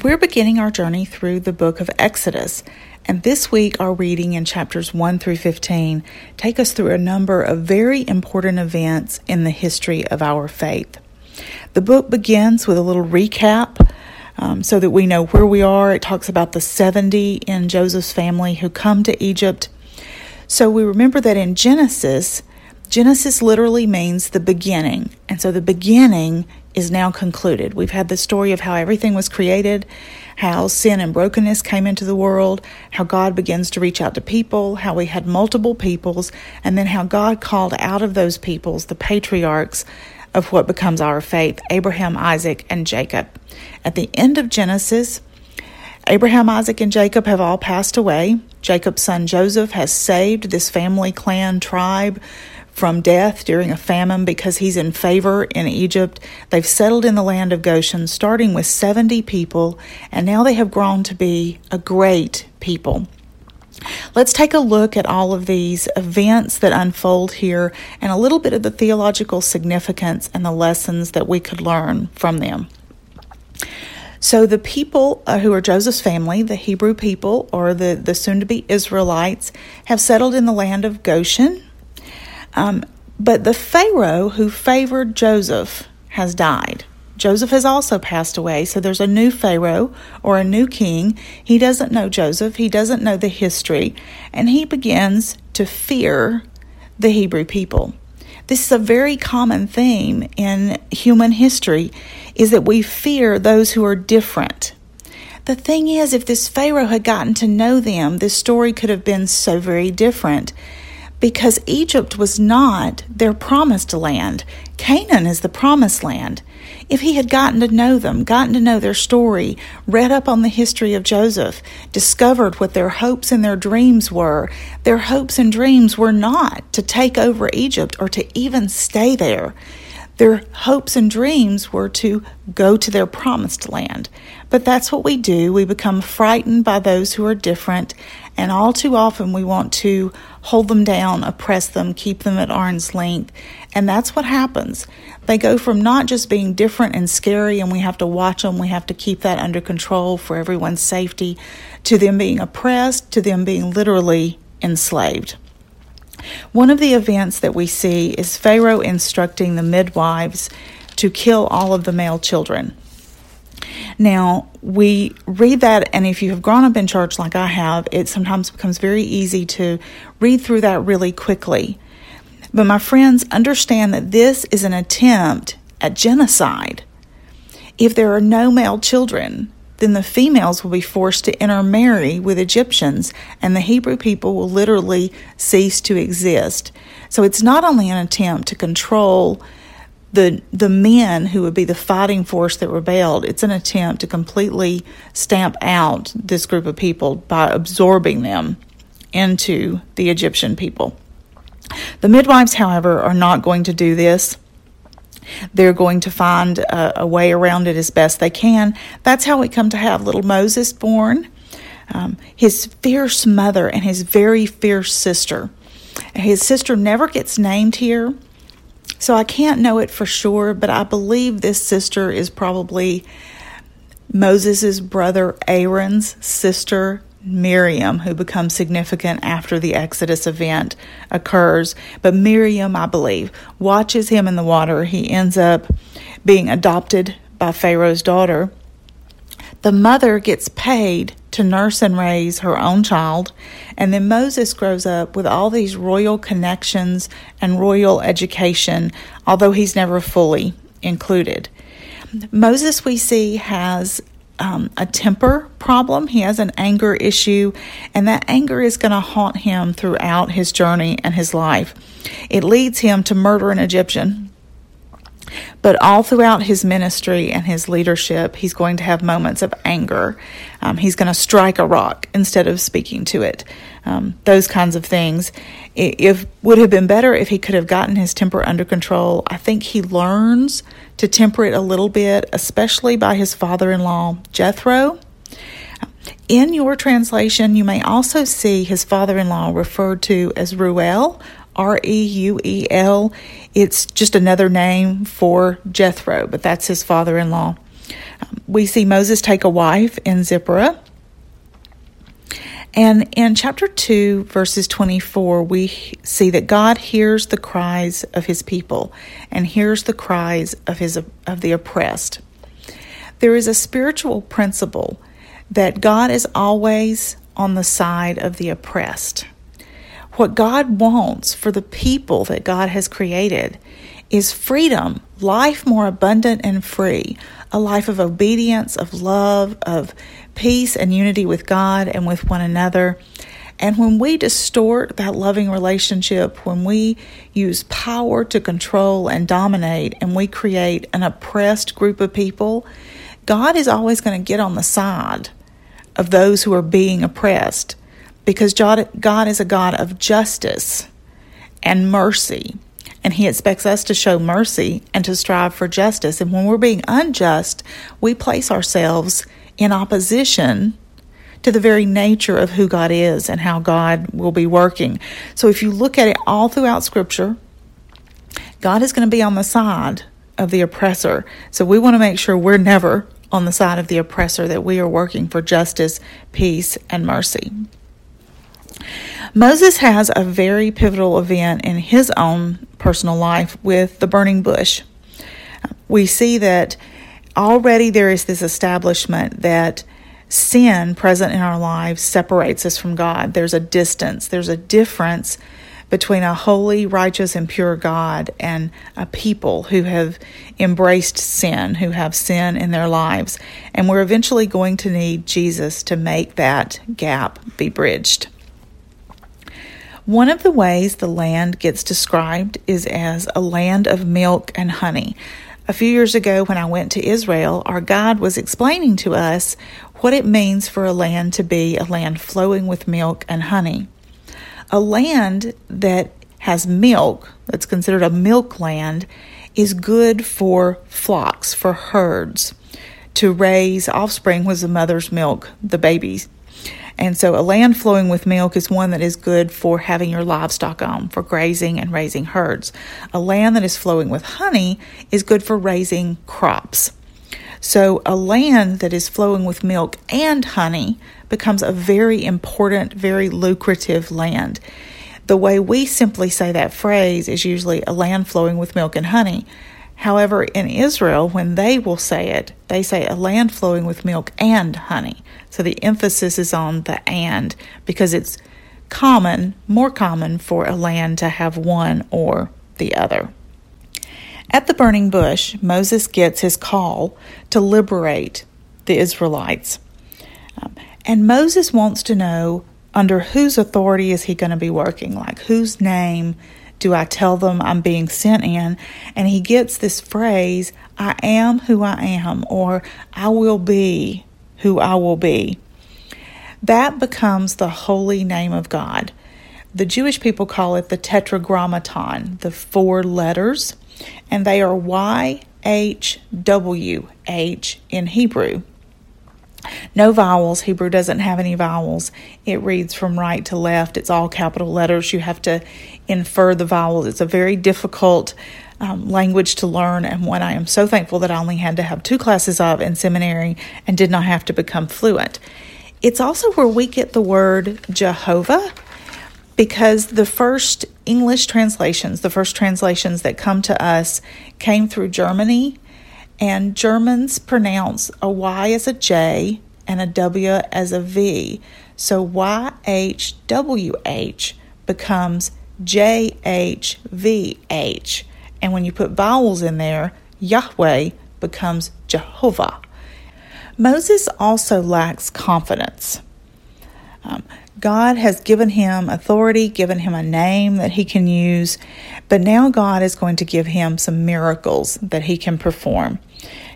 We're beginning our journey through the book of Exodus, and this week our reading in chapters 1 through 15 take us through a number of very important events in the history of our faith. The book begins with a little recap um, so that we know where we are. It talks about the 70 in Joseph's family who come to Egypt. So we remember that in Genesis, Genesis literally means the beginning. And so the beginning is now concluded. We've had the story of how everything was created, how sin and brokenness came into the world, how God begins to reach out to people, how we had multiple peoples, and then how God called out of those peoples the patriarchs of what becomes our faith Abraham, Isaac, and Jacob. At the end of Genesis, Abraham, Isaac, and Jacob have all passed away. Jacob's son Joseph has saved this family, clan, tribe from death during a famine because he's in favor in Egypt. They've settled in the land of Goshen, starting with 70 people, and now they have grown to be a great people. Let's take a look at all of these events that unfold here and a little bit of the theological significance and the lessons that we could learn from them. So, the people uh, who are Joseph's family, the Hebrew people or the, the soon to be Israelites, have settled in the land of Goshen. Um, but the Pharaoh who favored Joseph has died. Joseph has also passed away, so there's a new Pharaoh or a new king. He doesn't know Joseph, he doesn't know the history, and he begins to fear the Hebrew people. This is a very common theme in human history is that we fear those who are different. The thing is if this Pharaoh had gotten to know them, this story could have been so very different because Egypt was not their promised land. Canaan is the promised land. If he had gotten to know them, gotten to know their story, read up on the history of Joseph, discovered what their hopes and their dreams were, their hopes and dreams were not to take over Egypt or to even stay there. Their hopes and dreams were to go to their promised land. But that's what we do. We become frightened by those who are different, and all too often we want to hold them down, oppress them, keep them at arm's length. And that's what happens. They go from not just being different and scary, and we have to watch them, we have to keep that under control for everyone's safety, to them being oppressed, to them being literally enslaved. One of the events that we see is Pharaoh instructing the midwives to kill all of the male children. Now, we read that, and if you have grown up in church like I have, it sometimes becomes very easy to read through that really quickly. But my friends, understand that this is an attempt at genocide. If there are no male children, then the females will be forced to intermarry with Egyptians, and the Hebrew people will literally cease to exist. So it's not only an attempt to control the the men who would be the fighting force that rebelled. It's an attempt to completely stamp out this group of people by absorbing them into the Egyptian people. The midwives, however, are not going to do this. They're going to find a, a, way around it as best they can. That's how we come to have little Moses born. Um, his fierce mother and his very fierce sister. His sister never gets named here, so I can't know it for sure, but I believe this sister is probably Moses' brother Aaron's sister Miriam, who becomes significant after the Exodus event occurs. But Miriam, I believe, watches him in the water. He ends up being adopted by Pharaoh's daughter. The mother gets paid to nurse and raise her own child, and then Moses grows up with all these royal connections and royal education, although he's never fully included. Moses, we see, has um, a temper problem. He has an anger issue, and that anger is going to haunt him throughout his journey and his life. It leads him to murder an Egyptian. But all throughout his ministry and his leadership, he's going to have moments of anger. Um, he's going to strike a rock instead of speaking to it. Um, those kinds of things. It, would have been better if he could have gotten his temper under control. I think he learns to temper it a little bit, especially by his father-in-law Jethro. In your translation, you may also see his father-in-law referred to as Reuel R E U E L. It's just another name for Jethro, but that's his father in law. Um, we see Moses take a wife in Zipporah. And in chapter 2, verses 24, we see that God hears the cries of his people and hears the cries of, his, of the oppressed. There is a spiritual principle that God is always on the side of the oppressed. What God wants for the people that God has created is freedom, life more abundant and free, a life of obedience, of love, of peace and unity with God and with one another. And when we distort that loving relationship, when we use power to control and dominate, and we create an oppressed group of people, God is always going to get on the side of those who are being oppressed because God is a God of justice and mercy. And He expects us to show mercy and to strive for justice. And when we're being unjust, we place ourselves in opposition to the very nature of who God is and how God will be working. So if you look at it all throughout Scripture, God is going to be on the side of the oppressor. So we want to make sure we're never on the side of the oppressor, that we are working for justice, peace, and mercy. Moses has a very pivotal event in his own personal life with the burning bush. We see that already there is this establishment that sin present in our lives separates us from God. There's a distance, there's a difference between a holy, righteous, and pure God and a people who have embraced sin, who have sin in their lives. And we're eventually going to need Jesus to make that gap be bridged. One of the ways the land gets described is as a land of milk and honey. A few years ago, when I went to Israel, our guide was explaining to us what it means for a land to be a land flowing with milk and honey. A land that has milk, that's considered a milk land, is good for flocks, for herds, to raise offspring with the mother's milk, the babies and so a land flowing with milk is one that is good for having your livestock on, for grazing and raising herds. A land that is flowing with honey is good for raising crops. So a land that is flowing with milk and honey becomes a very important, very lucrative land. The way we simply say that phrase is usually a land flowing with milk and honey. However, in Israel, when they will say it, they say a land flowing with milk and honey. So the emphasis is on the and because it's common, more common for a land to have one or the other. At the burning bush, Moses gets his call to liberate the Israelites. Um, and Moses wants to know under whose authority is he going to be working? Like, whose name do I tell them I'm being sent in? And he gets this phrase, I am who I am, or I will be who I will be. That becomes the holy name of God. The Jewish people call it the tetragrammaton, the four letters, and they are Y H W H in Hebrew. No vowels. Hebrew doesn't have any vowels. It reads from right to left. It's all capital letters. You have to infer the vowels. It's a very difficult um, language to learn, and one I am so thankful that I only had to have two classes of in seminary and did not have to become fluent. It's also where we get the word Jehovah because the first English translations, the first translations that come to us, came through Germany and Germans pronounce a Y as a J and a W as a V. So YHWH becomes JHVH. And when you put vowels in there, Yahweh becomes Jehovah. Moses also lacks confidence. Um, God has given him authority, given him a name that he can use, but now God is going to give him some miracles that he can perform.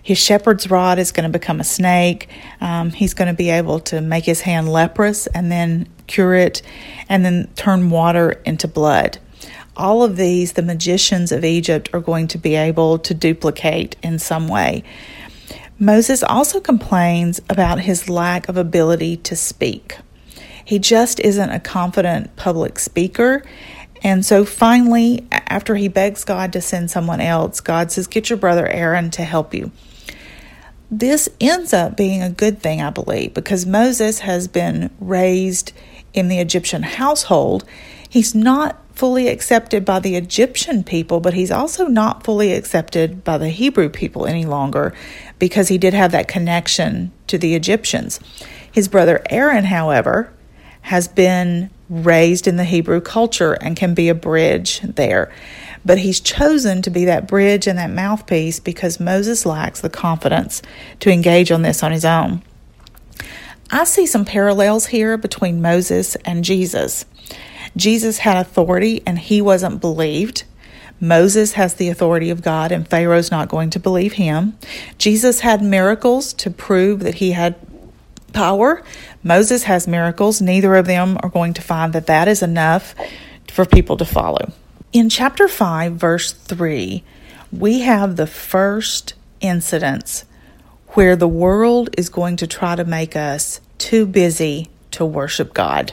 His shepherd's rod is going to become a snake. Um, he's going to be able to make his hand leprous and then cure it and then turn water into blood. All of these, the magicians of Egypt are going to be able to duplicate in some way. Moses also complains about his lack of ability to speak. He just isn't a confident public speaker. And so finally, after he begs God to send someone else, God says, Get your brother Aaron to help you. This ends up being a good thing, I believe, because Moses has been raised in the Egyptian household. He's not fully accepted by the Egyptian people, but he's also not fully accepted by the Hebrew people any longer because he did have that connection to the Egyptians. His brother Aaron, however, has been raised in the Hebrew culture and can be a bridge there. But he's chosen to be that bridge and that mouthpiece because Moses lacks the confidence to engage on this on his own. I see some parallels here between Moses and Jesus. Jesus had authority and he wasn't believed. Moses has the authority of God and Pharaoh's not going to believe him. Jesus had miracles to prove that he had power. Moses has miracles. Neither of them are going to find that that is enough for people to follow. In chapter 5, verse 3, we have the first incidents where the world is going to try to make us too busy to worship God.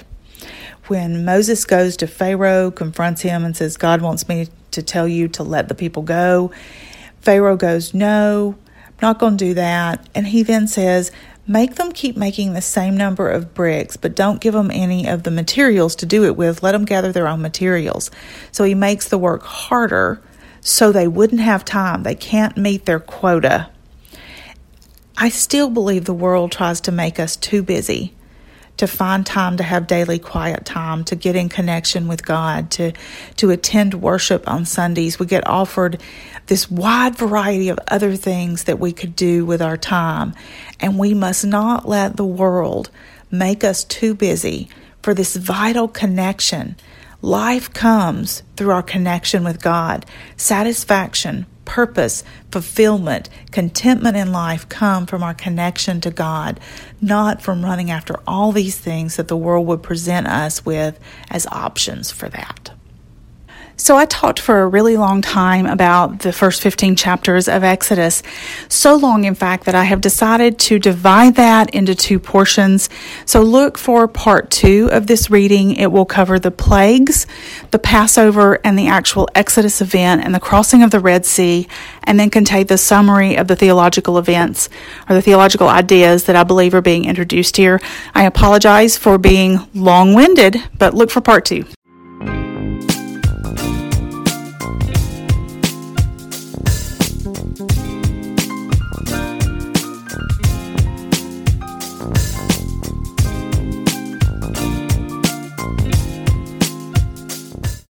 When Moses goes to Pharaoh, confronts him, and says, God wants me to tell you to let the people go, Pharaoh goes, No, I'm not going to do that. And he then says, Make them keep making the same number of bricks, but don't give them any of the materials to do it with. Let them gather their own materials. So he makes the work harder so they wouldn't have time. They can't meet their quota. I still believe the world tries to make us too busy to find time to have daily quiet time, to get in connection with God, to, to attend worship on Sundays. We get offered this wide variety of other things that we could do with our time. And we must not let the world make us too busy for this vital connection. Life comes through our connection with God. Satisfaction, purpose, fulfillment, contentment in life come from our connection to God, not from running after all these things that the world would present us with as options for that. So I talked for a really long time about the first 15 chapters of Exodus. So long, in fact, that I have decided to divide that into two portions. So look for part two of this reading. It will cover the plagues, the Passover, and the actual Exodus event and the crossing of the Red Sea, and then contain the summary of the theological events or the theological ideas that I believe are being introduced here. I apologize for being long winded, but look for part two.